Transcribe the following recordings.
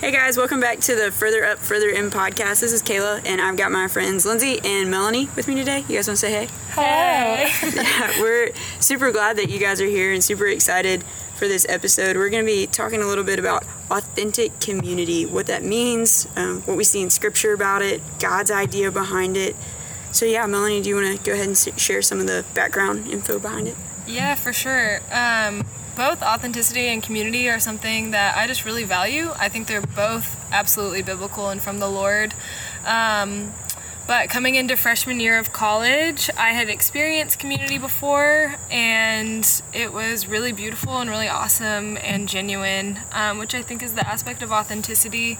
Hey guys, welcome back to the Further Up, Further In podcast. This is Kayla, and I've got my friends Lindsay and Melanie with me today. You guys want to say hey? Hello. yeah, we're super glad that you guys are here and super excited for this episode. We're going to be talking a little bit about authentic community, what that means, um, what we see in Scripture about it, God's idea behind it. So, yeah, Melanie, do you want to go ahead and share some of the background info behind it? Yeah, for sure. Um, both authenticity and community are something that I just really value. I think they're both absolutely biblical and from the Lord. Um, but coming into freshman year of college, I had experienced community before, and it was really beautiful and really awesome and genuine, um, which I think is the aspect of authenticity.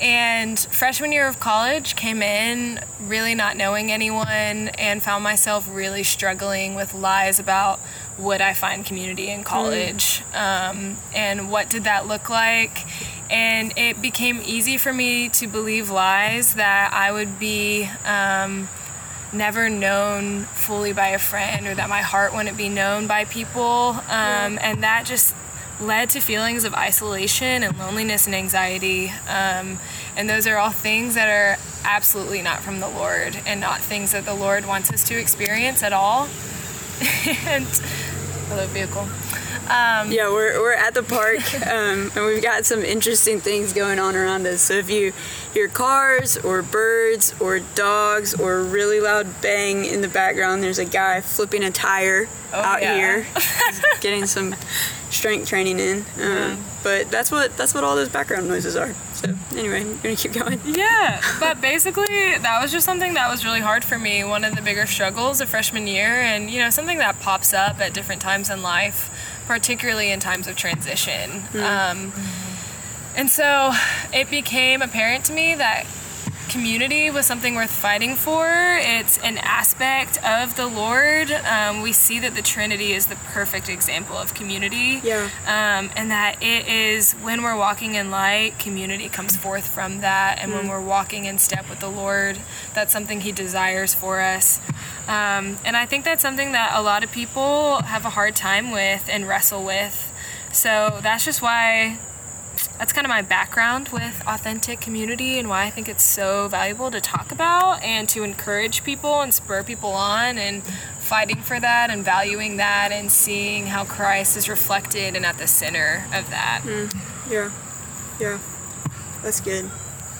And freshman year of college came in really not knowing anyone and found myself really struggling with lies about would I find community in college mm. um, and what did that look like and it became easy for me to believe lies that I would be um, never known fully by a friend or that my heart wouldn't be known by people. Um, and that just led to feelings of isolation and loneliness and anxiety. Um, and those are all things that are absolutely not from the Lord and not things that the Lord wants us to experience at all. and hello, vehicle. Um, yeah, we're, we're at the park um, and we've got some interesting things going on around us. So if you hear cars or birds or dogs or a really loud bang in the background, there's a guy flipping a tire oh, out yeah. here, getting some strength training in. Um, But that's what that's what all those background noises are. So anyway, I'm gonna keep going. Yeah, but basically that was just something that was really hard for me. One of the bigger struggles of freshman year, and you know something that pops up at different times in life particularly in times of transition. Mm-hmm. Um, and so it became apparent to me that community was something worth fighting for. It's an aspect of the Lord. Um, we see that the Trinity is the perfect example of community. Yeah. Um, and that it is when we're walking in light, community comes forth from that. And mm. when we're walking in step with the Lord, that's something He desires for us. Um, and I think that's something that a lot of people have a hard time with and wrestle with. So that's just why that's kind of my background with authentic community and why I think it's so valuable to talk about and to encourage people and spur people on and fighting for that and valuing that and seeing how Christ is reflected and at the center of that. Mm, yeah, yeah, that's good.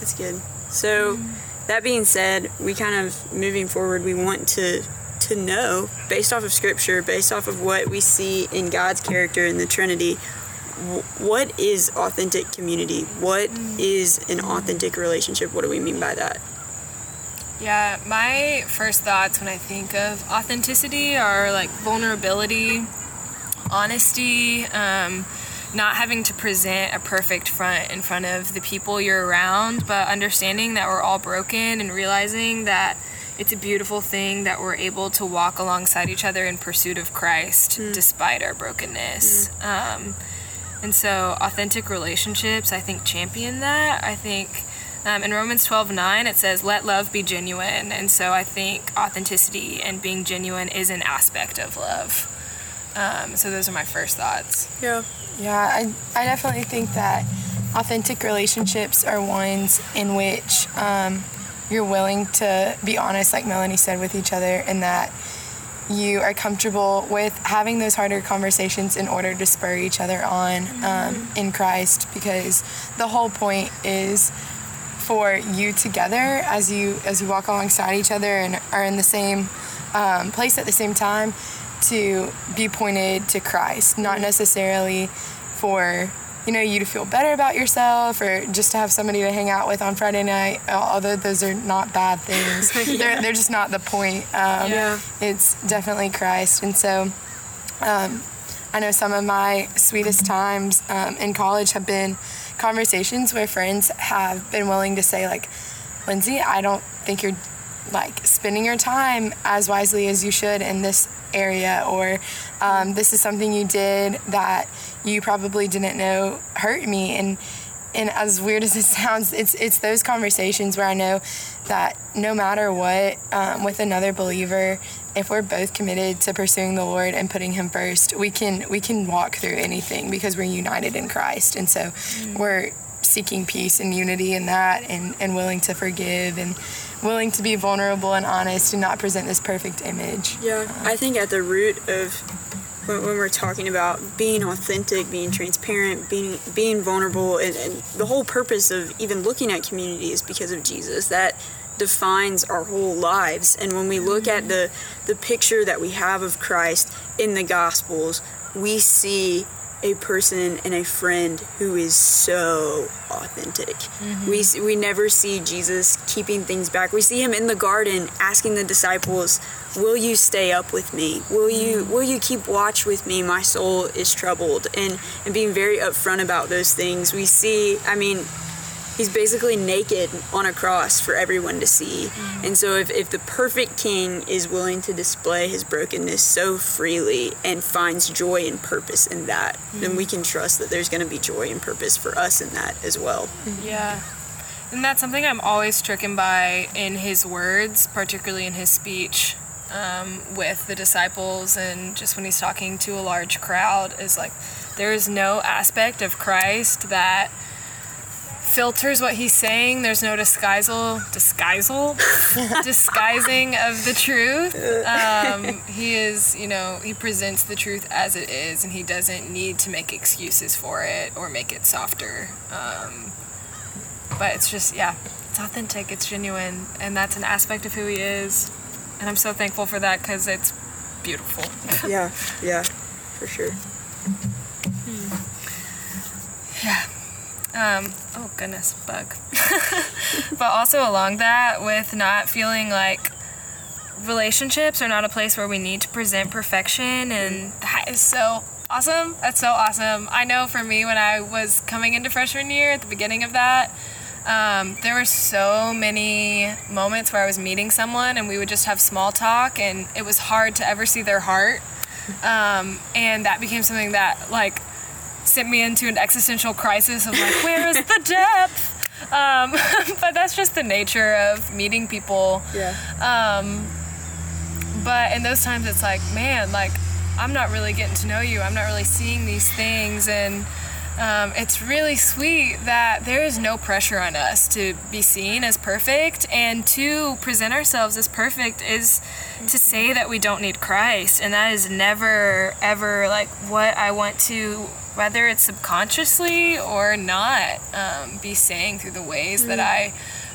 That's good. So, mm. that being said, we kind of moving forward, we want to to know based off of scripture, based off of what we see in God's character in the Trinity, what is authentic community? What is an authentic relationship? What do we mean by that? Yeah, my first thoughts when I think of authenticity are like vulnerability, honesty, um, not having to present a perfect front in front of the people you're around, but understanding that we're all broken and realizing that it's a beautiful thing that we're able to walk alongside each other in pursuit of Christ mm. despite our brokenness. Mm. Um, and so, authentic relationships, I think, champion that. I think um, in Romans 12 9, it says, let love be genuine. And so, I think authenticity and being genuine is an aspect of love. Um, so, those are my first thoughts. Yeah. Yeah, I, I definitely think that authentic relationships are ones in which um, you're willing to be honest, like Melanie said, with each other, and that you are comfortable with having those harder conversations in order to spur each other on um, in Christ because the whole point is for you together as you as you walk alongside each other and are in the same um, place at the same time to be pointed to Christ, not necessarily for you know you to feel better about yourself or just to have somebody to hang out with on Friday night. Although those are not bad things, yeah. they're they're just not the point. Um, yeah. It's definitely Christ, and so. Um, I know some of my sweetest times um, in college have been conversations where friends have been willing to say like, Lindsay, I don't think you're like spending your time as wisely as you should in this area, or um, this is something you did that you probably didn't know hurt me. And and as weird as it sounds, it's it's those conversations where I know that no matter what, um, with another believer, if we're both committed to pursuing the Lord and putting Him first, we can we can walk through anything because we're united in Christ, and so mm. we're seeking peace and unity in that and, and willing to forgive and willing to be vulnerable and honest and not present this perfect image. Yeah, I think at the root of when, when we're talking about being authentic, being transparent, being being vulnerable, and, and the whole purpose of even looking at community is because of Jesus. That defines our whole lives. And when we look at the the picture that we have of Christ in the Gospels, we see a person and a friend who is so authentic. Mm-hmm. We we never see Jesus keeping things back. We see him in the garden asking the disciples, "Will you stay up with me? Will you mm-hmm. will you keep watch with me? My soul is troubled." And and being very upfront about those things. We see, I mean, he's basically naked on a cross for everyone to see. Mm-hmm. And so if, if the perfect king is willing to display his brokenness so freely and finds joy and purpose in that, mm-hmm. then we can trust that there's going to be joy and purpose for us in that as well. Mm-hmm. Yeah. And that's something I'm always stricken by in his words, particularly in his speech um, with the disciples and just when he's talking to a large crowd, is like there is no aspect of Christ that filters what he's saying. There's no disguisal, disguisal, disguising of the truth. Um, he is, you know, he presents the truth as it is, and he doesn't need to make excuses for it or make it softer. Um, but it's just, yeah, it's authentic, it's genuine, and that's an aspect of who he is. And I'm so thankful for that because it's beautiful. yeah, yeah, for sure. Hmm. Yeah. Um, oh goodness, bug. but also along that, with not feeling like relationships are not a place where we need to present perfection, and that is so awesome. That's so awesome. I know for me, when I was coming into freshman year at the beginning of that, um, there were so many moments where I was meeting someone and we would just have small talk, and it was hard to ever see their heart. Um, and that became something that, like, sent me into an existential crisis of like, where is the depth? Um, but that's just the nature of meeting people. Yeah. Um, but in those times, it's like, man, like I'm not really getting to know you. I'm not really seeing these things, and um, it's really sweet that there is no pressure on us to be seen as perfect and to present ourselves as perfect is to say that we don't need Christ, and that is never ever like what I want to whether it's subconsciously or not, um, be saying through the ways mm. That I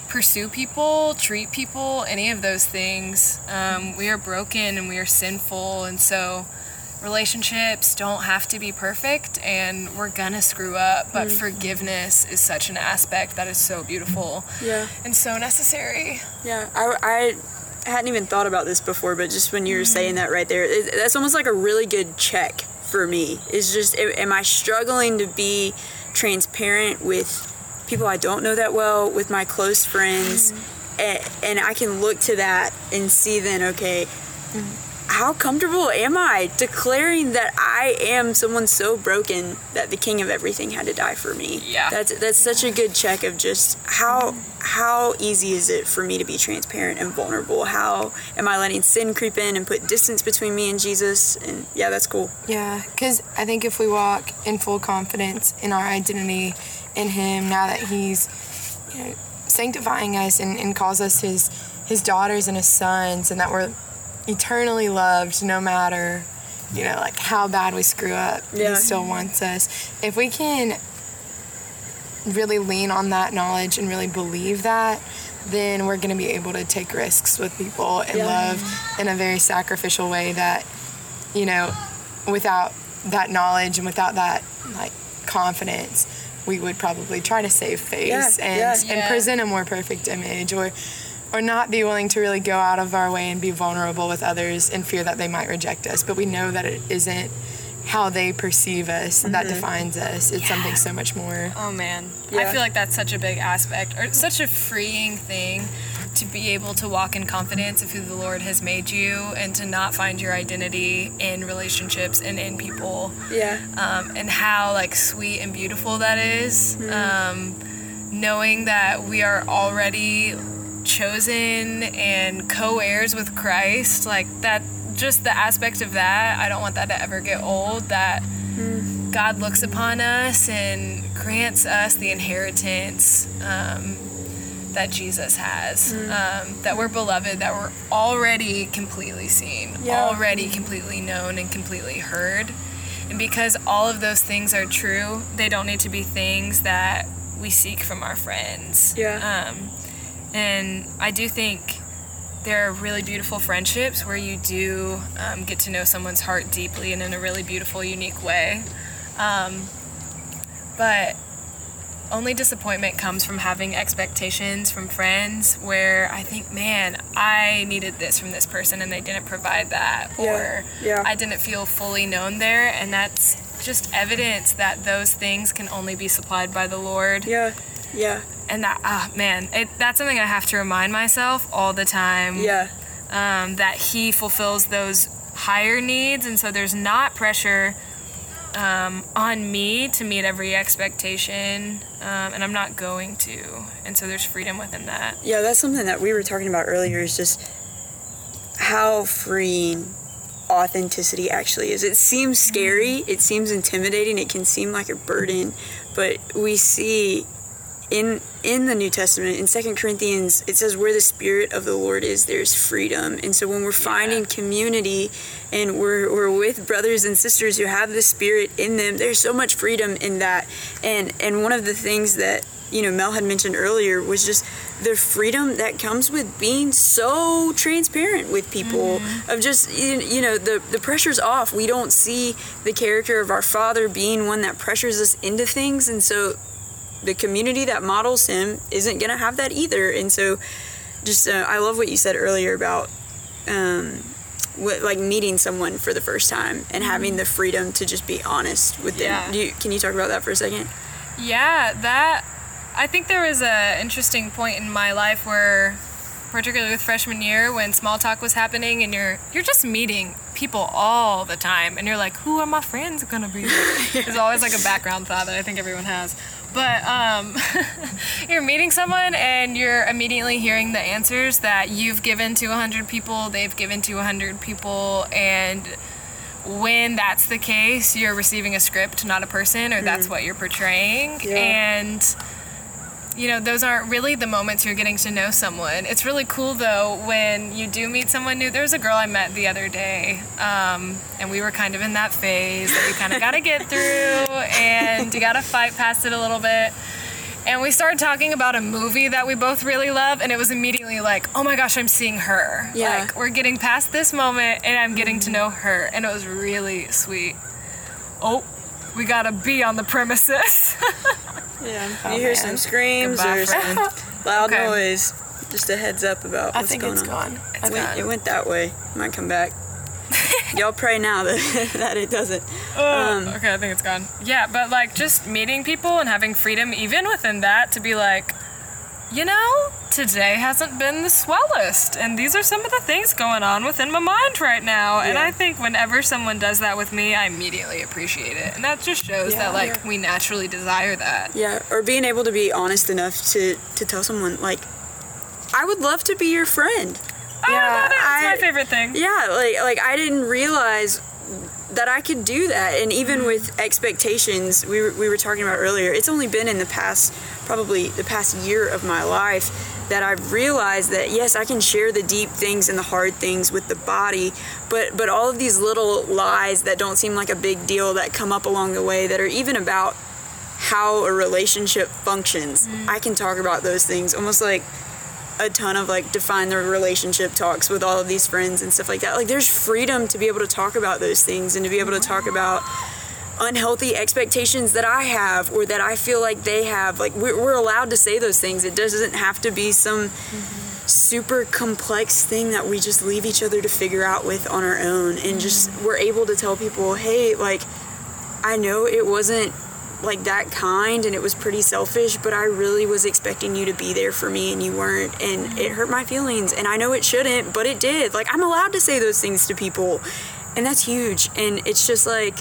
pursue people, treat people, any of those things. Um, we are broken and we are sinful, and so relationships don't have to be perfect and we're gonna screw up but mm. forgiveness is such an aspect that is so beautiful yeah. and so necessary. Yeah i, I hadn't even thought about this before but just when you were mm. saying that right there it, that's almost like a really good check for me. Is just am I struggling to be transparent with people I don't know that well, with my close friends, mm-hmm. and, and, I can look to that and see then, okay, mm-hmm how comfortable am I declaring that I am someone so broken that the king of everything had to die for me? Yeah. That's that's such a good check of just how how easy is it for me to be transparent and vulnerable? How am I letting sin creep in and put distance between me and Jesus? And yeah, that's cool. Yeah, cuz I think if we walk in full confidence in our identity in him now that he's you know, sanctifying us and, and calls us his his daughters and his sons and that we're eternally loved no matter you know like how bad we screw up yeah. he still wants us if we can really lean on that knowledge and really believe that then we're going to be able to take risks with people and yeah. love in a very sacrificial way that you know without that knowledge and without that like confidence we would probably try to save face yeah. and and present a more perfect image or or not be willing to really go out of our way and be vulnerable with others in fear that they might reject us. But we know that it isn't how they perceive us mm-hmm. that defines us. It's yeah. something so much more. Oh man. Yeah. I feel like that's such a big aspect or such a freeing thing to be able to walk in confidence of who the Lord has made you and to not find your identity in relationships and in people. Yeah. Um, and how like sweet and beautiful that is. Mm-hmm. Um, knowing that we are already chosen and co-heirs with Christ, like that just the aspect of that, I don't want that to ever get old that mm. God looks upon us and grants us the inheritance um, that Jesus has. Mm. Um, that we're beloved, that we're already completely seen, Yeah. already completely known, and completely heard. And because all of those things are true, they don't need to be things that we seek from our friends. Yeah. Um, and I do think there are really beautiful friendships where you do um, get to know someone's heart deeply and in a really beautiful, unique way. Um, but only disappointment comes from having expectations from friends where I think, man, I needed this from this person and they didn't provide that, Yeah, or yeah. I didn't feel fully known there, and that's just evidence that those things can only be supplied by the Lord Yeah. Yeah. And that ah man it, that's something i have to remind myself all the time Yeah. um, that he fulfills those higher needs and so there's not pressure um, on me to meet every expectation um, and i'm not going to and so there's freedom within that Yeah, that's something that we were talking about earlier is just how freeing authenticity actually is. It seems scary, it seems intimidating, it can seem like a burden, but we see in in the New Testament in Second Corinthians it says where the spirit of the Lord is there's freedom. And so when we're finding community and we're we're with brothers and sisters who have the spirit in them, there's so much freedom in that. And and one of the things that you know Mel had mentioned earlier was just the freedom that comes with being so transparent with people mm-hmm. of just you you know the the pressure's off we don't see the character of our father being one that pressures us into things and so the community that models him isn't going to have that either. And so just uh, i love what you said earlier about um what, like meeting someone for the first time and having the freedom to just be honest with them. Yeah. Do you, can you talk about that for a second? Yeah, that I think there was a interesting point in my life where particularly with freshman year when small talk was happening and you're you're just meeting people all the time and you're like who are my friends gonna be there's always like a background thought that i think everyone has but um, you're meeting someone and you're immediately hearing the answers that you've given to 100 people they've given to 100 people and when that's the case you're receiving a script not a person or that's what you're portraying Yeah. and you know, those aren't really the moments you're getting to know someone. It's really cool though when you do meet someone new. There was a girl I met the other day, um, and we were kind of in that phase that you kind of got to get through and you got to fight past it a little bit. And we started talking about a movie that we both really love, and it was immediately like, oh my gosh, I'm seeing her. Yeah. Like, we're getting past this moment, and I'm getting to know her. And it was really sweet. Oh, we gotta be on the premises. Yeah. Oh, you hear man. some screams Goodbye, or some loud Okay. noise. Just a heads up about I what's think going it's on. gone. I It went, think- it went that way. Might come back. Y'all pray now that, that it doesn't. Um, okay, I think it's gone. Yeah, but like just meeting people and having freedom even within that to be like, you know, today hasn't been the swellest, and these are some of the things going on within my mind right now. And I think whenever someone does that with me, I immediately appreciate it, and that just shows Yeah. that like Yeah. we naturally desire that. Yeah, or being able to be honest enough to to tell someone like, I would love to be your friend. Oh, Yeah. I- my favorite thing. Yeah, like like I didn't realize that I could do that, and even with expectations, we were, we were talking about earlier. It's only been in the past, probably the past year of my life, that I've realized that yes, I can share the deep things and the hard things with the body, but but all of these little lies that don't seem like a big deal that come up along the way that are even about how a relationship functions. Mm. I can talk about those things almost like a ton of like define the relationship talks with all of these friends and stuff like that. Like there's freedom to be able to talk about those things and to be able to talk about unhealthy expectations that I have or that I feel like they have. Like we're, we're allowed to say those things. It doesn't have to be some super complex thing that we just leave each other to figure out with on our own and just we're able to tell people, hey, like I know it wasn't like that kind and it was pretty selfish, but I really was expecting you to be there for me and you weren't. And it hurt my feelings. And I know it shouldn't, but it did. Like, I'm allowed to say those things to people. And that's huge. And it's just like,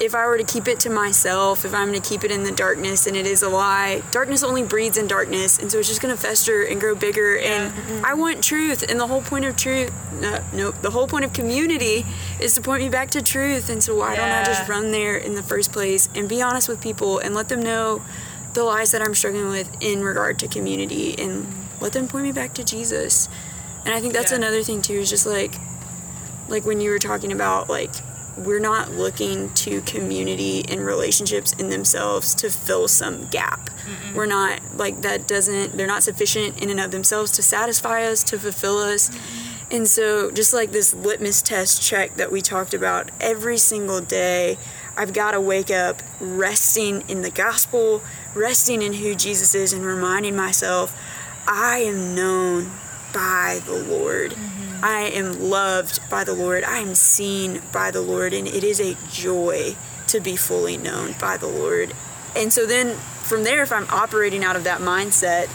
if I were to keep it to myself, if I'm going to keep it in the darkness and it is a lie, darkness only breeds in darkness. And so it's just going to fester and grow bigger. And mm-hmm. I want truth. And the whole point of truth, no, no, the whole point of community is to point me back to truth. And so why yeah. don't I just run there in the first place and be honest with people and let them know the lies that I'm struggling with in regard to community and let them point me back to Jesus. And I think that's yeah. another thing too, is just like, like when you were talking about like we're not looking to community and relationships in themselves to fill some gap. Mm-mm. We're not like that doesn't they're not sufficient in and of themselves to satisfy us, to fulfill us. Mm-hmm. And so just like this litmus test check that we talked about every single day, I've got to wake up resting in the gospel, resting in who Jesus is and reminding myself I am known by the Lord. Mm-hmm I am loved by the Lord. I am seen by the Lord. And it is a joy to be fully known by the Lord. And so then from there, if I'm operating out of that mindset,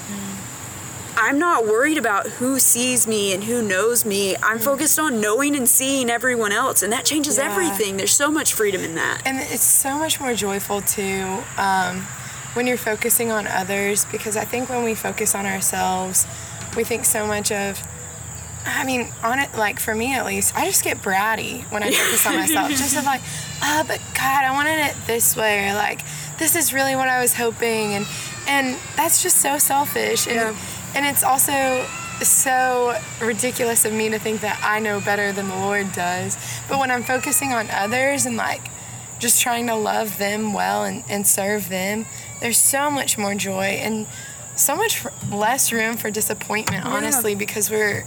I'm not worried about who sees me and who knows me. I'm focused on knowing and seeing everyone else, and that changes yeah. everything. There's so much freedom in that. And it's so much more joyful too um, when you're focusing on others because I think when we focus on ourselves, we think so much of, I mean, on it, like for me at least, I just get bratty when I focus on myself. just of like, oh, but God, I wanted it this way, or like, this is really what I was hoping, and and that's just so selfish, and yeah. and it's also so ridiculous of me to think that I know better than the Lord does. But when I'm focusing on others and like just trying to love them well and, and serve them, there's so much more joy and so much less room for disappointment, honestly, yeah. because we're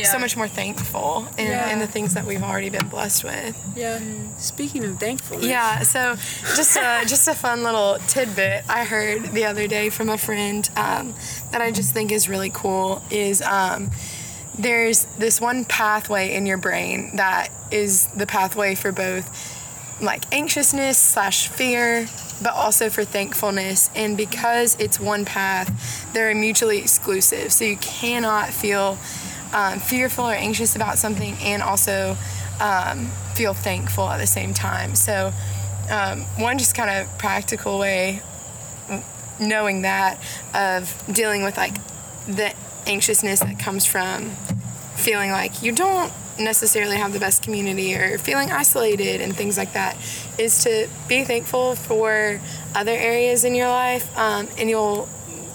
yeah. so much more thankful in, yeah. in, the things that we've already been blessed with. Yeah. Speaking of thankfulness. Yeah. So just a, just a fun little tidbit I heard the other day from a friend um, that I just think is really cool is um, there's this one pathway in your brain that is the pathway for both like anxiousness slash fear but also for thankfulness. And because it's one path, they're mutually exclusive. So you cannot feel um, fearful or anxious about something and also um, feel thankful at the same time. So, um, one just kind of practical way, knowing that, of dealing with like the anxiousness that comes from feeling like you don't necessarily have the best community or feeling isolated and things like that is to be thankful for other areas in your life um, and you'll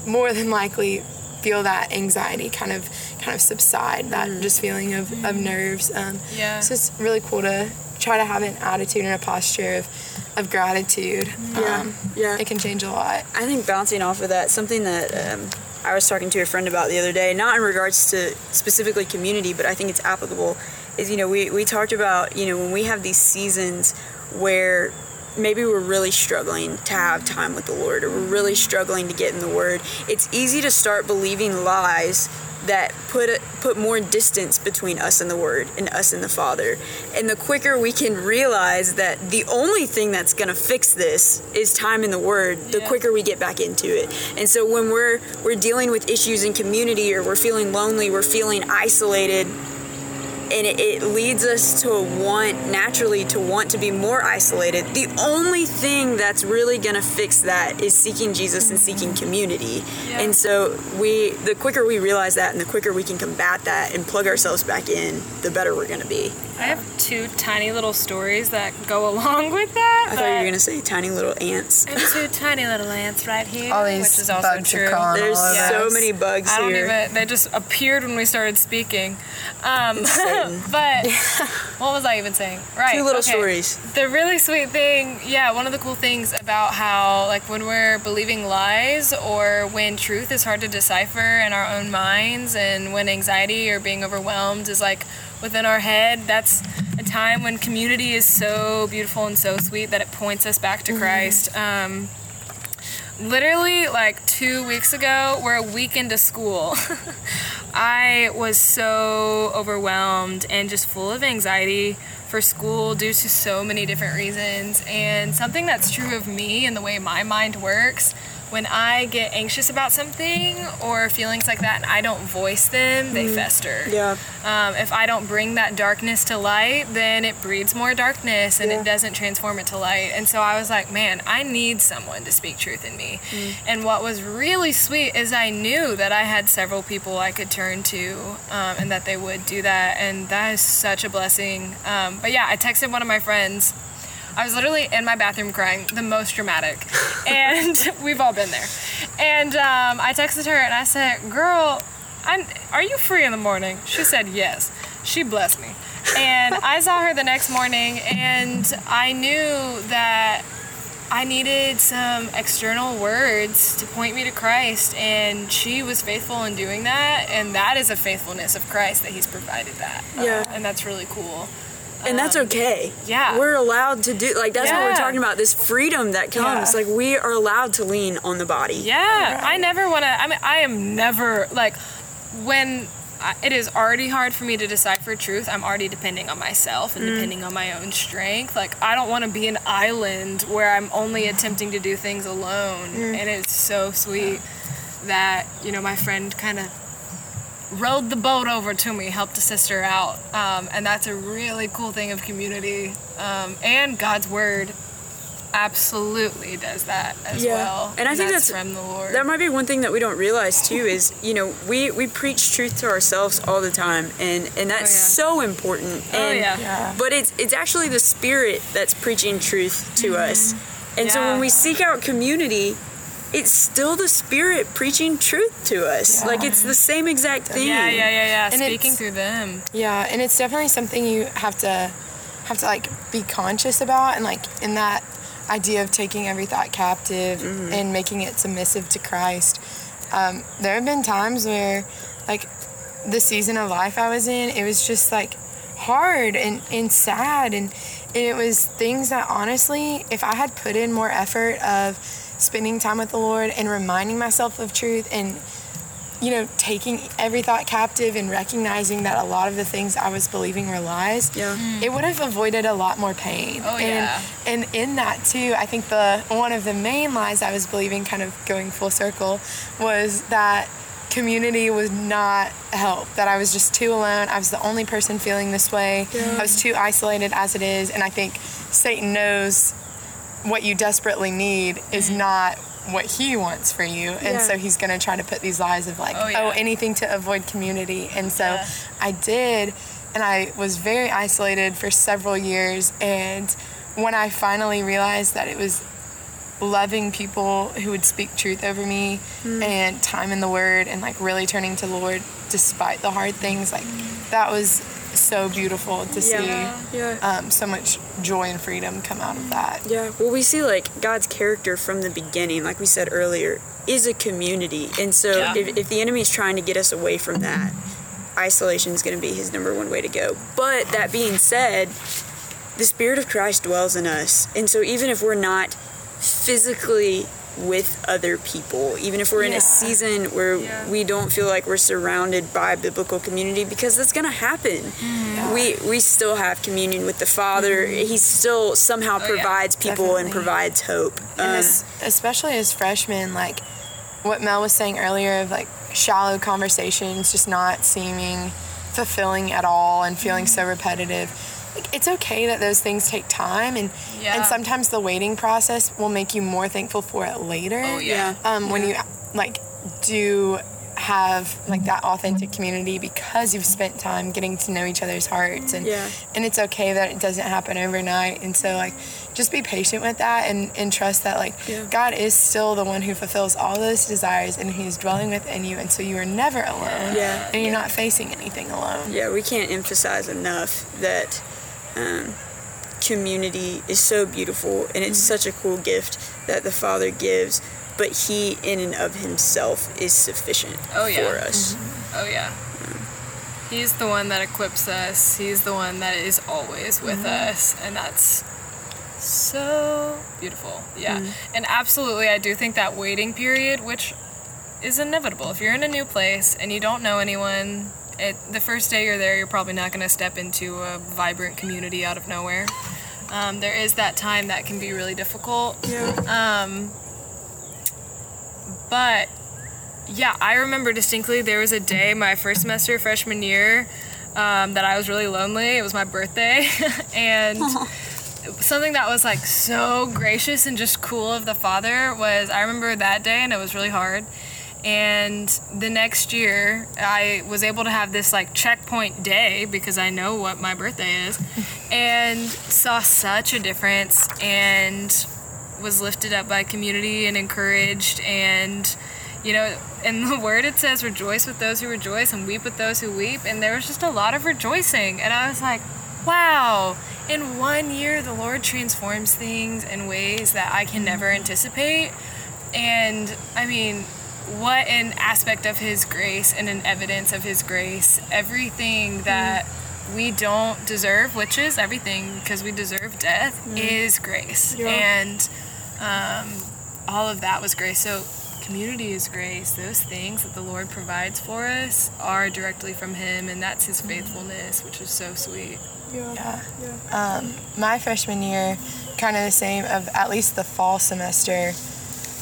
more than likely feel that anxiety kind of kind of subside that mm. just feeling of, of nerves um, yeah. so it's really cool to try to have an attitude and a posture of, of gratitude. Yeah um, yeah. it can change a lot. I think bouncing off of that something that um, i was talking to a friend about the other day not in regards to specifically community but i think it's applicable is you know we, we talked about you know when we have these seasons where maybe we're really struggling to have time with the Lord or we're really struggling to get in the Word, it's easy to start believing lies that put put more distance between us and the Word and us and the Father. And the quicker we can realize that the only thing that's going to fix this is time in the Word, the yeah. quicker we get back into it. And so when we're we're dealing with issues in community or we're feeling lonely, we're feeling isolated and it, it, leads us to want naturally to want to be more isolated the only thing that's really going to fix that is seeking jesus and seeking community yeah. and so we the quicker we realize that and the quicker we can combat that and plug ourselves back in the better we're going to be I have two tiny little stories that go along with that. I thought you were gonna say tiny little ants. And two tiny little ants right here, all these which is also bugs true. Are There's so many bugs I don't here. Even, they just appeared when we started speaking. Um, but what was I even saying? Right. Two little okay. stories. The really sweet thing, yeah, one of the cool things about how like when we're believing lies or when truth is hard to decipher in our own minds and when anxiety or being overwhelmed is like within our head, that's a time when community is so beautiful and so sweet that it points us back to mm-hmm. Christ. Um, literally, like two weeks ago, we're a week into school. I was so overwhelmed and just full of anxiety for school due to so many different reasons. And something that's true of me and the way my mind works when I get anxious about something or feelings like that and I don't voice them, they fester. Yeah. Um, if I don't bring that darkness to light, then it breeds more darkness and Yeah. it doesn't transform it to light. And so I was like, man, I need someone to speak truth in me. And what was really sweet is I knew that I had several people I could turn to um, and that they would do that. And that is such a blessing. Um, but yeah, I texted one of my friends. I was literally in my bathroom crying, the most dramatic. and we've all been there. And um, I texted her and I said, Girl, I'm, are you free in the morning? She said, Yes. She blessed me. And I saw her the next morning and I knew that I needed some external words to point me to Christ. And she was faithful in doing that. And that is a faithfulness of Christ that He's provided that. Yeah. Uh, and that's really cool. And that's um, okay. yeah. We're allowed to do like that's what we're talking about. This freedom that comes. Yeah. Like we are allowed to lean on the body. Yeah, I never want to. I mean, I am never like when I, it is already hard for me to decipher truth. I'm already depending on myself and mm. depending on my own strength. Like I don't want to be an island where I'm only attempting to do things alone. Mm. And it's so sweet that you know my friend kind of rowed the boat over to me, helped a sister out, um, and that's a really cool thing of community. Um, and God's word absolutely does that as Yeah. well. And I think that's- from the Lord. That might be one thing that we don't realize too is, you know, we, we preach truth to ourselves all the time and, and that's yeah. so important. Oh, yeah. Yeah. But it's it's actually the spirit that's preaching truth to us. And so when Mm-hmm. We seek out community, it's still the spirit preaching truth to us. Yeah. Like it's the same exact thing. yeah, yeah, yeah, yeah. And Speaking through them. Yeah, and it's definitely something you have to have to like be conscious about and like in that idea of taking every thought captive and making it submissive to Christ. Um, there have been times where like the season of life I was in, it was just like hard and, and sad and, and it was things that honestly, if I had put in more effort of spending time with the Lord and reminding myself of truth and you know, taking every thought captive and recognizing that a lot of the things I was believing were lies, Yeah. Mm. it would have avoided a lot more pain. Oh, and, yeah. And in that too, I think the one of the main lies I was believing, kind of going full circle, was that community was not help. That I was just too alone. I was the only person feeling this way. yeah. I was too isolated as it is, and I think Satan knows what you desperately need is mm-hmm. not what he wants for you. And Yeah. so he's going to try to put these lies of like Oh, oh, anything to avoid community. And so Yeah. i did and i was very isolated for several years. And when i finally realized that it was loving people who would speak truth over me mm. and time in the word and like really turning to the lord despite the hard things like that was so beautiful to see Yeah. Yeah. um, so much joy and freedom come out of that Yeah, well, we see like God's character from the beginning, like we said earlier, is a community. And so Yeah. if, if the enemy is trying to get us away from that, isolation is going to be his number one way to go. But that being said, the Spirit of Christ dwells in us. And so even if we're not physically with other people, even if we're in Yeah. a season where Yeah. we don't feel like we're surrounded by biblical community, because that's to happen. Mm-hmm. We we still have communion with the Father. Mm-hmm. He still somehow Oh, yeah. provides people and provides hope. And Um, as, especially as freshmen, like what Mel was saying earlier of like shallow conversations just not seeming fulfilling at all and feeling mm-hmm. so repetitive. Like it's okay that those things take time and Yeah. and sometimes the waiting process will make you more thankful for it later. Oh, yeah. Um, when you like do have like that authentic community because you've spent time getting to know each other's hearts and Yeah. and it's okay that it doesn't happen overnight and so like just be patient with that and, and trust that like Yeah. god is still the one who fulfills all those desires and he's dwelling within you and so you are never alone Yeah. and you're not facing anything alone yeah, we can't emphasize enough that um, community is so beautiful and it's mm-hmm. such a cool gift that the Father gives. But He, in and of Himself, is sufficient Oh, yeah. for us. Mm-hmm. Oh yeah. He's the one that equips us. He's the one that is always with mm-hmm. us, and that's so beautiful. Yeah. And absolutely, I do think that waiting period, which is inevitable, if you're in a new place and you don't know anyone, it, the first day you're there, you're probably not going to step into a vibrant community out of nowhere. Um, there is that time that can be really difficult. Yeah. Um, but yeah, I remember distinctly there was a day my first semester freshman year um, that I was really lonely. It was my birthday, and something that was like so gracious and just cool of the Father was I remember that day, and it was really hard. And the next year, I was able to have this like checkpoint day because I know what my birthday is, and saw such a difference and was lifted up by community and encouraged and you know in the word it says rejoice with those who rejoice and weep with those who weep. And there was just a lot of rejoicing. And i was like wow in one year the lord transforms things in ways that i can never anticipate. And i mean what an aspect of his grace and an evidence of his grace everything that we don't deserve which is everything because we deserve death is grace Yeah. and um, all of that was grace so community is grace. Those things that the Lord provides for us are directly from Him, and that's His faithfulness, which is so sweet. Yeah. Um, my freshman year, kind of the same, of at least the fall semester,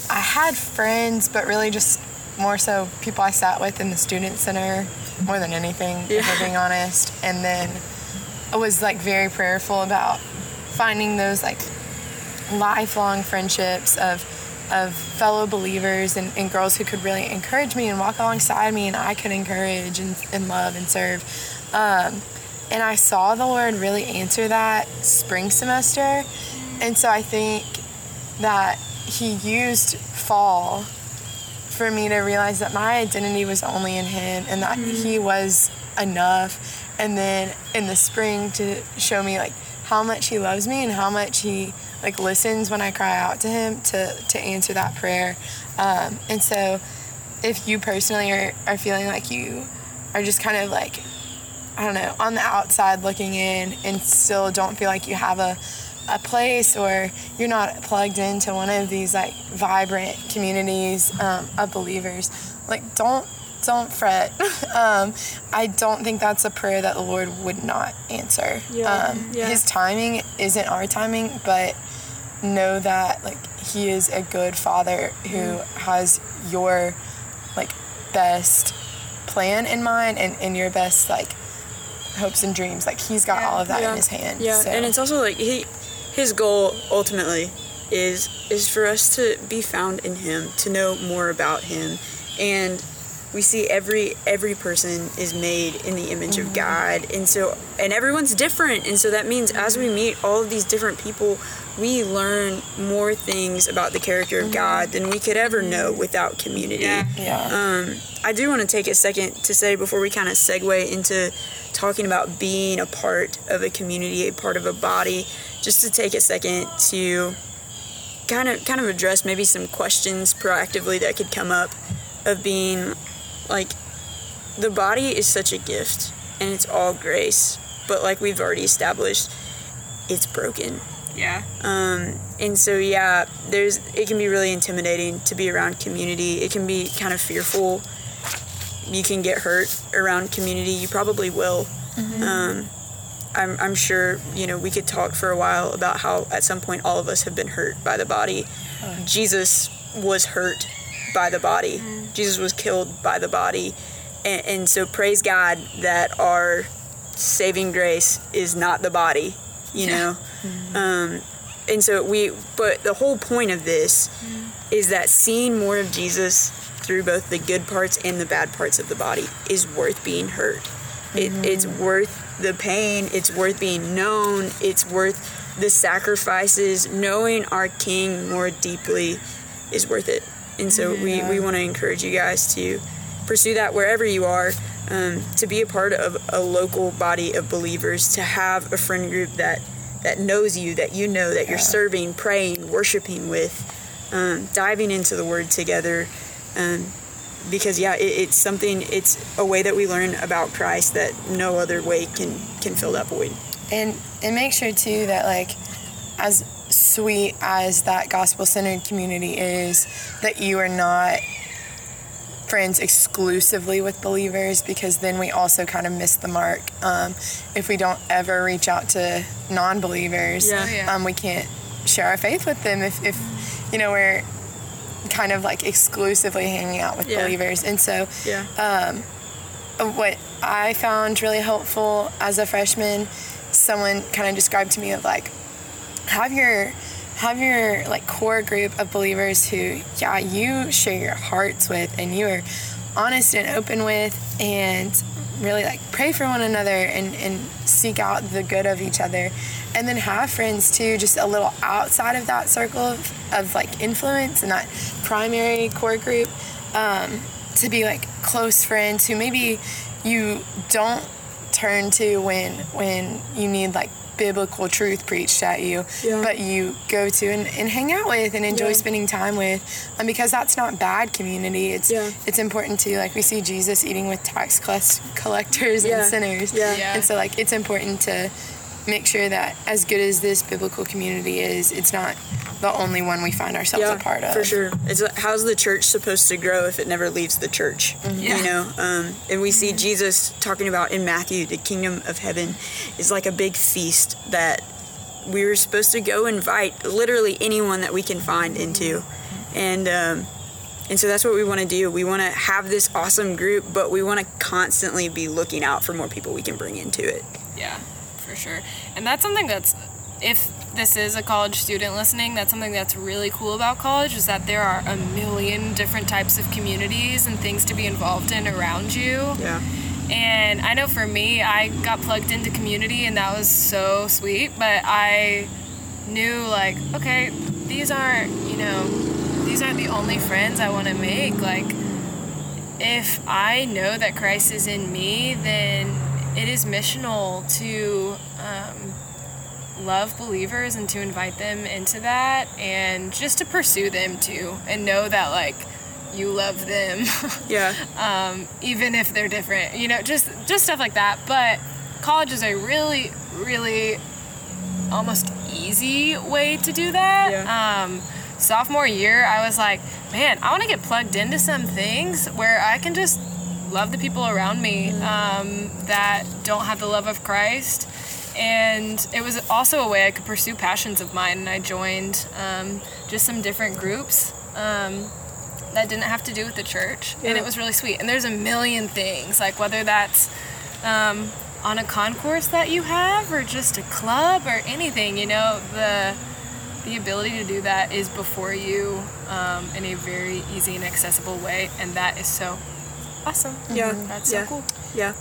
I had friends, but really just more so people I sat with in the student center more than anything, if Yeah. we're being honest. And then I was like very prayerful about finding those like lifelong friendships of of fellow believers and, and girls who could really encourage me and walk alongside me and I could encourage and, and love and serve. Um, and I saw the Lord really answer that spring semester. And so I think that He used fall for me to realize that my identity was only in Him and that He was enough. And then in the spring to show me like how much He loves me and how much He like listens when I cry out to Him to to answer that prayer. Um, and so if you personally are, are feeling like you are just kind of like I don't know, on the outside looking in and still don't feel like you have a, a place or you're not plugged into one of these like vibrant communities um, of believers, like don't don't fret. um, I don't think that's a prayer that the Lord would not answer. Yeah, Um, yeah. His timing isn't our timing, but know that like He is a good Father who has your like best plan in mind and, and your best like hopes and dreams. Like he's got all of that in his hand. Yeah, so. and it's also like he, his goal ultimately is is for us to be found in him, to know more about him, and we see every every person is made in the image Mm-hmm. of God, and so and everyone's different, and so that means as we meet all of these different people, we learn more things about the character of God than we could ever know without community. Mm-hmm. yeah. Um, I do want to take a second to say before we kind of segue into talking about being a part of a community, a part of a body, just to take a second to kind of kind of address maybe some questions proactively that could come up of being like the body is such a gift and it's all grace, but like we've already established, it's broken. Yeah. Um, and so yeah, there's it can be really intimidating to be around community. It can be kind of fearful. You can get hurt around community. You probably will. Um, I'm, I'm sure you know we could talk for a while about how at some point all of us have been hurt by the body. Jesus was hurt by the body. Jesus was killed by the body, and, and so praise God that our saving grace is not the body. You know, um, and so we. But the whole point of this is that seeing more of Jesus through both the good parts and the bad parts of the body is worth being hurt. It, it's worth the pain. It's worth being known. It's worth the sacrifices. Knowing our King more deeply is worth it. And so we, we want to encourage you guys to pursue that wherever you are, um, to be a part of a local body of believers, to have a friend group that that knows you, that you know, that you're serving, praying, worshiping with, um, diving into the Word together. Um, because yeah, it, it's something. It's a way that we learn about Christ that no other way can can fill that void. and and make sure too that like as sweet as that gospel centered community is, that you are not friends exclusively with believers because then we also kind of miss the mark. Um, if we don't ever reach out to non believers, Yeah. Oh, yeah. um, we can't share our faith with them. If, if you know, we're kind of like exclusively hanging out with Yeah. believers. And so Yeah. what I found really helpful as a freshman, someone kind of described to me of like have your have your like core group of believers who yeah you share your hearts with and you are honest and open with and really like pray for one another and, and seek out the good of each other. And then have friends too just a little outside of that circle of, of like influence and that primary core group um, to be like close friends who maybe you don't turn to when when you need like biblical truth preached at you Yeah. but you go to and, and hang out with and enjoy Yeah. spending time with um, because that's not bad community it's Yeah. it's important to like we see jesus eating with tax collectors Yeah. and sinners Yeah. Yeah. and so like it's important to make sure that as good as this biblical community is it's not the only one we find ourselves a part of For sure. It's like, how's the church supposed to grow if it never leaves the church? Yeah. You know, um, and we see Jesus talking about in Matthew, the kingdom of heaven is like a big feast that we were supposed to go invite literally anyone that we can find into, and um, and so that's what we want to do. We want to have this awesome group, but we want to constantly be looking out for more people we can bring into it. Yeah, for sure. And that's something that's, if this is a college student listening, that's something that's really cool about college is that there are a million different types of communities and things to be involved in around you. Yeah. And I know for me, I got plugged into community and that was so sweet, but I knew like, okay, these aren't, you know, these aren't the only friends I want to make. Like, if I know that Christ is in me, then it is missional to um, love believers and to invite them into that and just to pursue them too and know that like you love them Yeah. um, even if they're different you know just just stuff like that but college is a really really almost easy way to do that Yeah. um, sophomore year i was like man i want to get plugged into some things where i can just love the people around me um, that don't have the love of christ. And it was also a way i could pursue passions of mine and i joined um, just some different groups um, that didn't have to do with the church. And it was really sweet. And there's a million things like whether that's um, on a concourse that you have or just a club or anything you know the the ability to do that is before you um, in a very easy and accessible way and that is so awesome Yeah. that's yeah. so cool Yeah.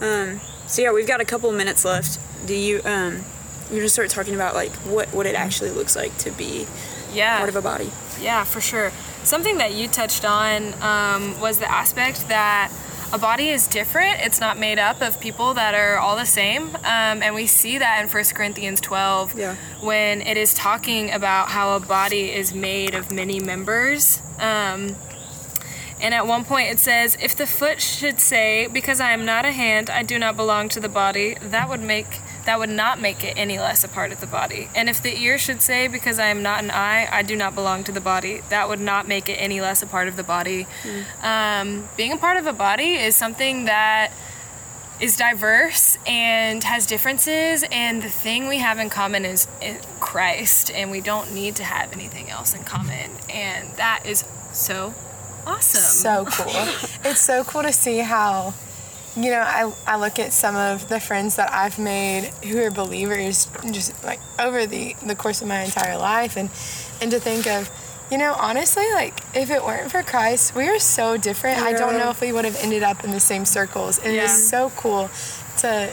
Um, so yeah, we've got a couple minutes left. Do you um, you just start talking about like what what it actually looks like to be yeah part of a body? Yeah, for sure. Something that you touched on um, was the aspect that a body is different. It's not made up of people that are all the same. Um, and we see that in 1 Corinthians 12 Yeah. when it is talking about how a body is made of many members. Um, and at one point it says, If the foot should say, Because I am not a hand, I do not belong to the body, that would make that would not make it any less a part of the body. And if the ear should say, Because I am not an eye, I do not belong to the body, that would not make it any less a part of the body. Um, being a part of a body is something that is diverse and has differences, and the thing we have in common is is Christ, and we don't need to have anything else in common. And that is so awesome. so cool. it's so cool to see how, you know, I, I look at some of the friends that I've made who are believers just like over the, the course of my entire life and, and to think of, you know, honestly, like if it weren't for Christ, we are so different. I don't know if we would have ended up in the same circles. And Yeah. it's so cool to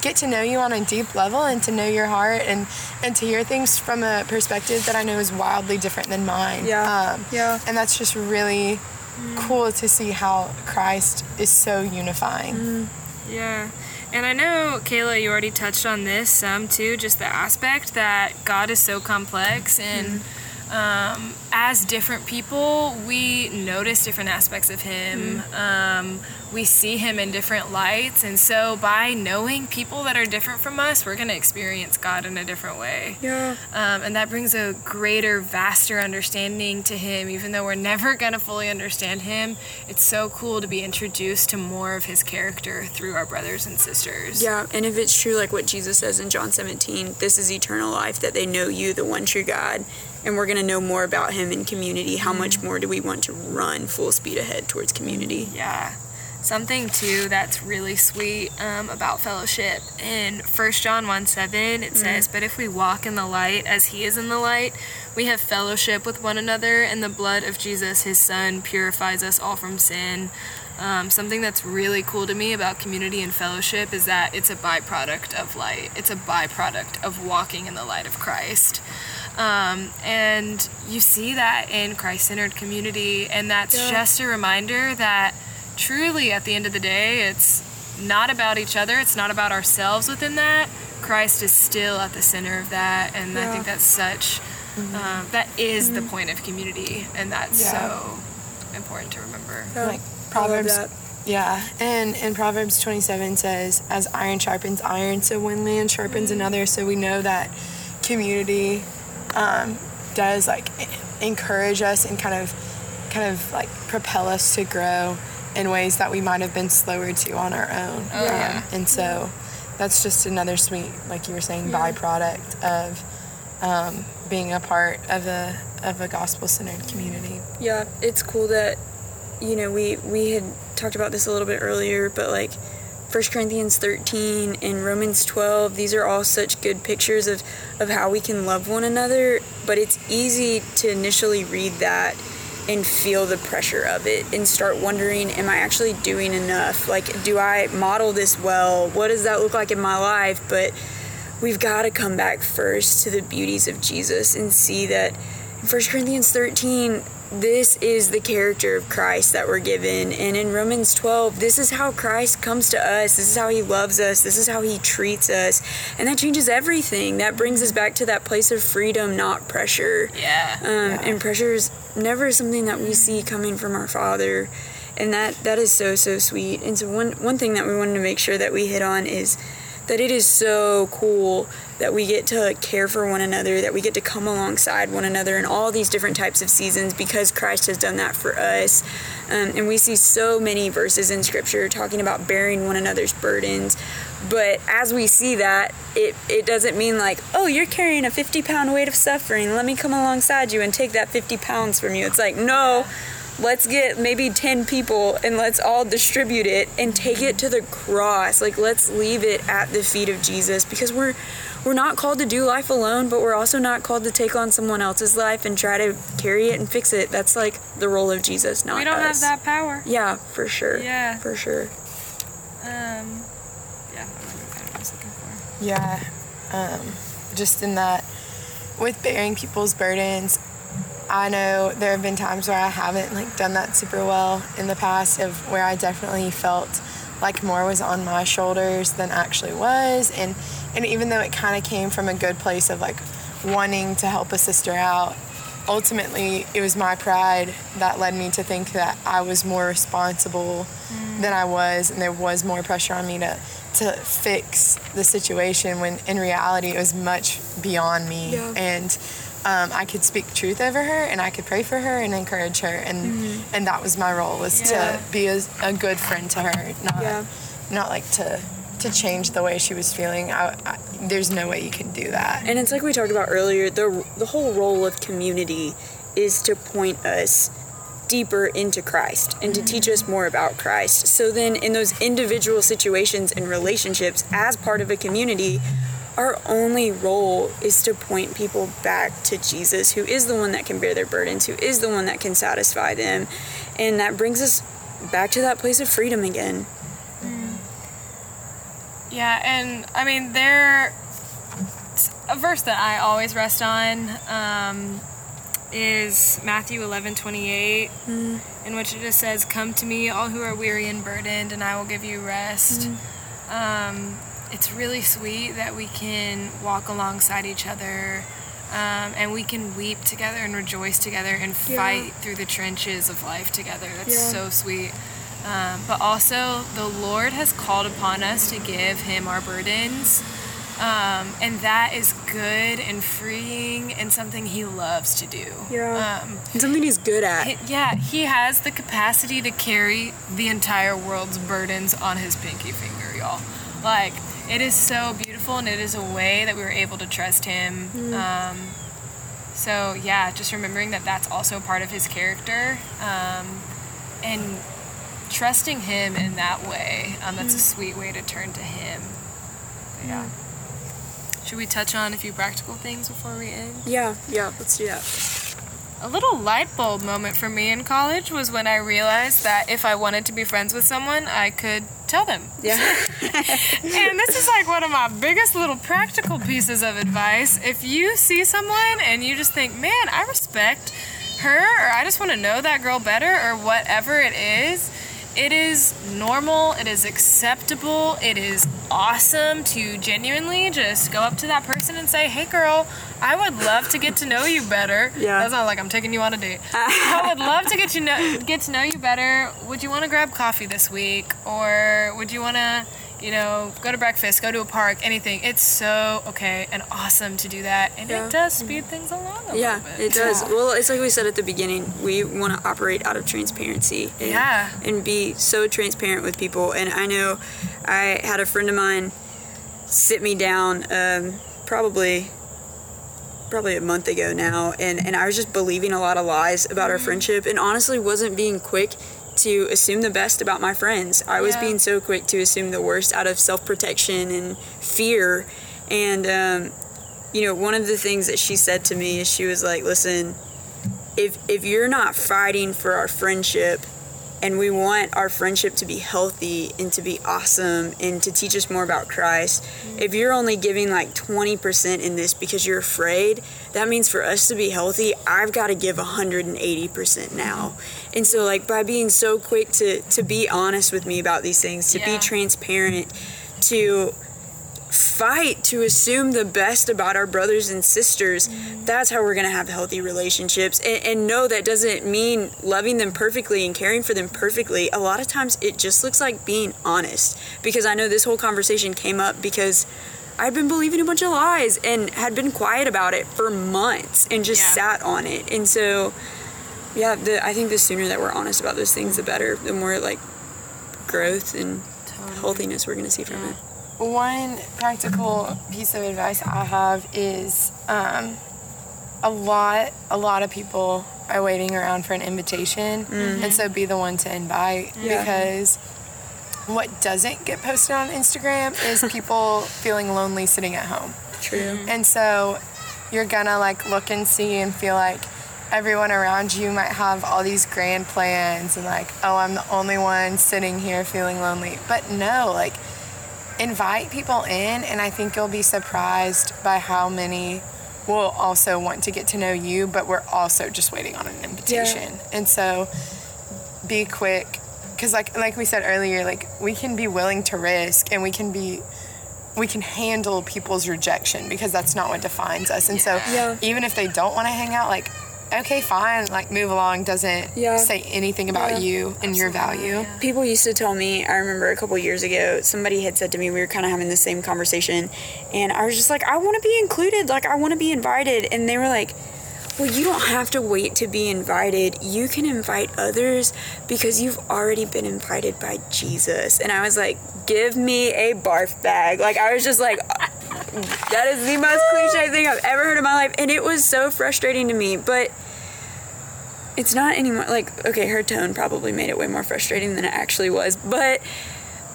get to know you on a deep level and to know your heart and, and to hear things from a perspective that I know is wildly different than mine. Yeah. Um, Yeah. and that's just really mm. cool to see how Christ is so unifying. Mm. Yeah. And I know, Kayla, you already touched on this some too, just the aspect that God is so complex and mm-hmm. Um, as different people, we notice different aspects of Him. Um, we see Him in different lights. And so by knowing people that are different from us, we're going to experience God in a different way. Yeah. Um, and that brings a greater, vaster understanding to him, even though we're never going to fully understand him. It's so cool to be introduced to more of his character through our brothers and sisters. Yeah, and if it's true, like what Jesus says in John 17, this is eternal life, that they know you, the one true God, and we're going to know more about him in community, how much more do we want to run full speed ahead towards community? Yeah. Something too that's really sweet um, about fellowship. In 1 John 1 7, it says, But if we walk in the light as he is in the light, we have fellowship with one another, and the blood of Jesus, his son, purifies us all from sin. Um, something that's really cool to me about community and fellowship is that it's a byproduct of light. It's a byproduct of walking in the light of Christ. Um, and you see that in Christ centered community, and that's Yeah. just a reminder that truly at the end of the day, it's not about each other, it's not about ourselves within that. Christ is still at the center of that, and I think that's such, um, that is the point of community, and that's Yeah. so important to remember. Yeah. Like Proverbs. Yeah, and in Proverbs 27 says, as iron sharpens iron, so one man sharpens another. So we know that community um, does like encourage us and kind of, kind of like propel us to grow in ways that we might have been slower to on our own. Oh, yeah. And so that's just another sweet, like you were saying, byproduct of um, being a part of a of a gospel centered community. Yeah, it's cool that you know we we had talked about this a little bit earlier, but like 1 Corinthians 13 and Romans 12, these are all such good pictures of of how we can love one another, but it's easy to initially read that and feel the pressure of it and start wondering am I actually doing enough? Like do I model this well? What does that look like in my life? But we've got to come back first to the beauties of Jesus and see that in 1 Corinthians 13, this is the character of Christ that we're given. And in Romans 12, this is how Christ comes to us. This is how he loves us. This is how he treats us. And that changes everything. That brings us back to that place of freedom, not pressure. Yeah. Um, And pressure is never something that we see coming from our Father. And that, that is so, so sweet. And so, one, one thing that we wanted to make sure that we hit on is that it is so cool that we get to care for one another, that we get to come alongside one another in all these different types of seasons because Christ has done that for us. Um, and we see so many verses in Scripture talking about bearing one another's burdens. But as we see that, it, it doesn't mean like, oh, you're carrying a 50 pound weight of suffering. Let me come alongside you and take that 50 pounds from you. It's like, no, let's get maybe 10 people and let's all distribute it and take it to the cross like let's leave it at the feet of jesus because we're we're not called to do life alone but we're also not called to take on someone else's life and try to carry it and fix it that's like the role of jesus not we don't us have that power. yeah for sure Yeah. for sure Um, yeah, I don't know what I was looking for. Yeah, um, just in that with bearing people's burdens, I know there have been times where I haven't like done that super well in the past of where I definitely felt like more was on my shoulders than actually was. And and even though it kind of came from a good place of like wanting to help a sister out ultimately it was my pride that led me to think that I was more responsible mm. than I was and there was more pressure on me to to fix the situation when in reality it was much beyond me. Yeah. and um, I could speak truth over her and I could pray for her and encourage her and and that was my role was Yeah. to be a, a good friend to her not Yeah. not like to to change the way she was feeling I, I, there's no way you can do that and it's like we talked about earlier the the whole role of community is to point us deeper into Christ and to teach us more about Christ. So then in those individual situations and relationships as part of a community, our only role is to point people back to Jesus, who is the one that can bear their burdens, who is the one that can satisfy them. And that brings us back to that place of freedom again. Yeah, and I mean, there. A verse that I always rest on um, is Matthew eleven twenty eight, in which it just says, "Come to me, all who are weary and burdened, and I will give you rest." Um, it's really sweet that we can walk alongside each other, um, and we can weep together and rejoice together and Yeah. fight through the trenches of life together. That's Yeah. so sweet. Um, but also, the Lord has called upon us to give Him our burdens. Um, and that is good and freeing and something He loves to do. Yeah. Um, And something he's good at. he- yeah, He has the capacity to carry the entire world's burdens on His pinky finger, y'all. Like, it is so beautiful and it is a way that we were able to trust Him. Um, So yeah, just remembering that that's also part of his character, um, and trusting him in that way. Um, that's a sweet way to turn to him. But yeah. Should we touch on a few practical things before we end? Yeah, yeah, let's do that. A little light bulb moment for me in college was when I realized that if I wanted to be friends with someone, I could tell them. Yeah. And this is like one of my biggest little practical pieces of advice. If you see someone and you just think, man, I respect her, or I just want to know that girl better, or whatever it is, it is normal, it is acceptable, it is awesome to genuinely just go up to that person and say, hey girl, I would love to get to know you better. Yeah. That's not like I'm taking you on a date. I would love to get you know get to know you better. Would you want to grab coffee this week, or would you want to, you know, go to breakfast, go to a park, anything? It's so okay and awesome to do that, and Yeah. it does speed things along a Yeah, little bit. it does. Well, it's like we said at the beginning, we want to operate out of transparency. And, Yeah. And be so transparent with people. And I know I had a friend of mine sit me down um, probably probably a month ago now and, and I was just believing a lot of lies about our Mm-hmm. friendship and honestly wasn't being quick to assume the best about my friends. I was being so quick to assume the worst out of self-protection and fear. And um, you know, one of the things that she said to me is she was like, "Listen, if if you're not fighting for our friendship and we want our friendship to be healthy and to be awesome and to teach us more about Christ, mm-hmm. if you're only giving like 20% in this because you're afraid, that means for us to be healthy, I've got to give 180% now. Mm-hmm. And so like by being so quick to to be honest with me about these things, to be transparent, to fight to assume the best about our brothers and sisters. Mm. That's how we're going to have healthy relationships. And, and no that doesn't mean loving them perfectly and caring for them perfectly. A lot of times it just looks like being honest. Because i know this whole conversation came up because i'd been believing a bunch of lies and had been quiet about it for months and just Yeah. sat on it. And so yeah the, i think the sooner that we're honest about those things the better the more like growth and healthiness we're going to see from it One practical piece of advice I have is um, a lot a lot of people are waiting around for an invitation, and so be the one to invite Yeah. because what doesn't get posted on Instagram is people feeling lonely sitting at home. true And so you're gonna like look and see and feel like everyone around you might have all these grand plans and like, oh, I'm the only one sitting here feeling lonely. But no, like invite people in and I think you'll be surprised by how many will also want to get to know you, but we're also just waiting on an invitation. And so be quick because like like we said earlier, like we can be willing to risk and we can be we can handle people's rejection because that's not what defines us. And so Yeah. even if they don't want to hang out, like okay, fine, like move along doesn't Yeah. say anything about Yeah. you and your value. people used to tell me i remember a couple years ago somebody had said to me we were kind of having the same conversation and i was just like i want to be included. Like i want to be invited. And they were like well you don't have to wait to be invited. You can invite others because you've already been invited by jesus. And i was like give me a barf bag. Like i was just like that is the most cliche thing i've ever heard in my life and it was so frustrating to me but it's not anymore like okay her tone probably made it way more frustrating than it actually was but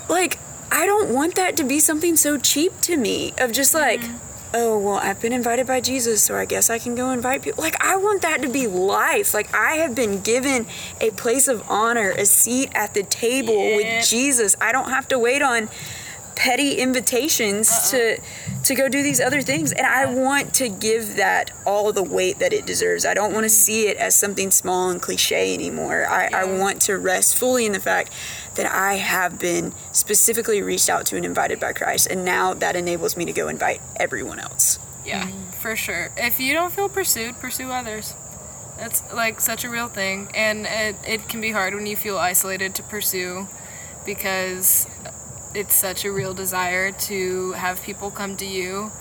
like i don't want that to be something so cheap to me of just mm-hmm. like oh well i've been invited by jesus so i guess i can go invite people like i want that to be life like i have been given a place of honor a seat at the table Yeah. with jesus i don't have to wait on petty invitations uh-uh. to to go do these other things. And i want to give that all the weight that it deserves. I don't want to see it as something small and cliche anymore. I, I want to rest fully in the fact that i have been specifically reached out to and invited by christ. And now that enables me to go invite everyone else. Yeah, mm. for sure. If you don't feel pursued, pursue others. That's like such a real thing. And it, it can be hard when you feel isolated to pursue because it's such a real desire to have people come to you.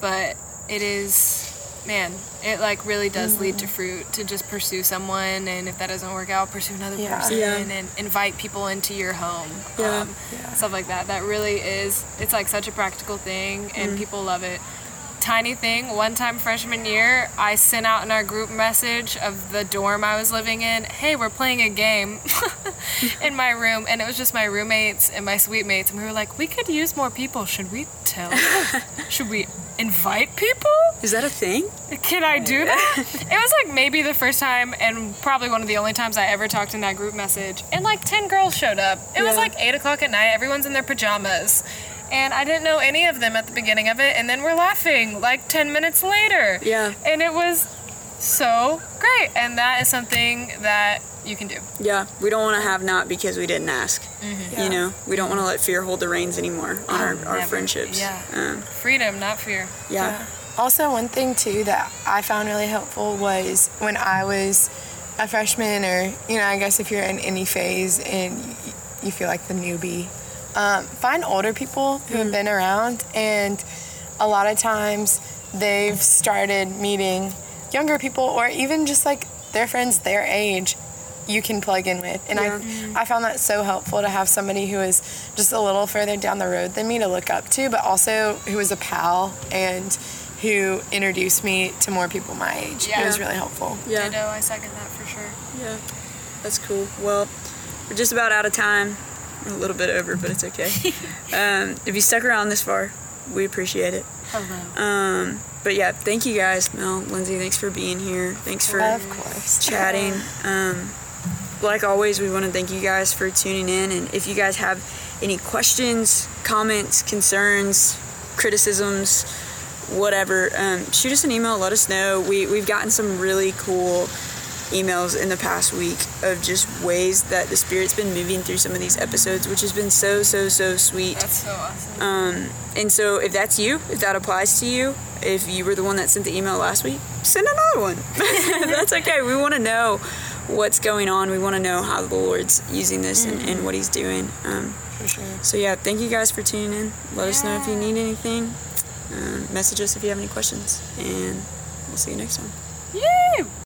But it is, man, it like really does lead to fruit to just pursue someone. And if that doesn't work out, pursue another Yeah. person Yeah. and invite people into your home. Yeah. Um, Stuff like that. That really is, it's like such a practical thing and people love it. Tiny thing. One time freshman year, I sent out in our group message of the dorm I was living in, "Hey, we're playing a game in my room," and it was just my roommates and my suite mates, and we were like, "We could use more people. Should we tell? Should we invite people? Is that a thing? Can I do that?" it was like maybe the first time and probably one of the only times I ever talked in that group message, and like ten girls showed up. It was like eight o'clock at night. Everyone's in their pajamas. And I didn't know any of them at the beginning of it, and then we're laughing like 10 minutes later. Yeah. And it was so great. And that is something that you can do. Yeah. We don't want to have not because we didn't ask. Yeah. You know, we don't want to let fear hold the reins anymore on our, our never. friendships. Yeah. Um, Freedom, not fear. yeah. Also, one thing too that I found really helpful was when I was a freshman, or you know, I guess if you're in any phase and you, you feel like the newbie, um, find older people who have been around, and a lot of times they've started meeting younger people, or even just like their friends their age. You can plug in with, and Yeah. I I found that so helpful to have somebody who is just a little further down the road than me to look up to, but also who was a pal and who introduced me to more people my age. Yeah. It was really helpful. Yeah. Ditto, I second that for sure. Yeah, that's cool. Well, we're just about out of time. A little bit over, but it's okay. um, if you stuck around this far, we appreciate it. Hello. Um, but yeah, thank you guys. Mel, Lindsay, thanks for being here. Thanks for Of course. chatting. Um, like always, we want to thank you guys for tuning in. And if you guys have any questions, comments, concerns, criticisms, whatever, um, shoot us an email. Let us know. We we've gotten some really cool emails in the past week of just ways that the spirit's been moving through some of these episodes, which has been so so so sweet. That's so awesome. Um, and so if that's you, if that applies to you, if you were the one that sent the email last week, send another one. that's okay. We want to know what's going on. We want to know how the Lord's using this and, and what He's doing. Um, For sure. so yeah, thank you guys for tuning in. Let us know if you need anything. Um, message us if you have any questions, and we'll see you next time.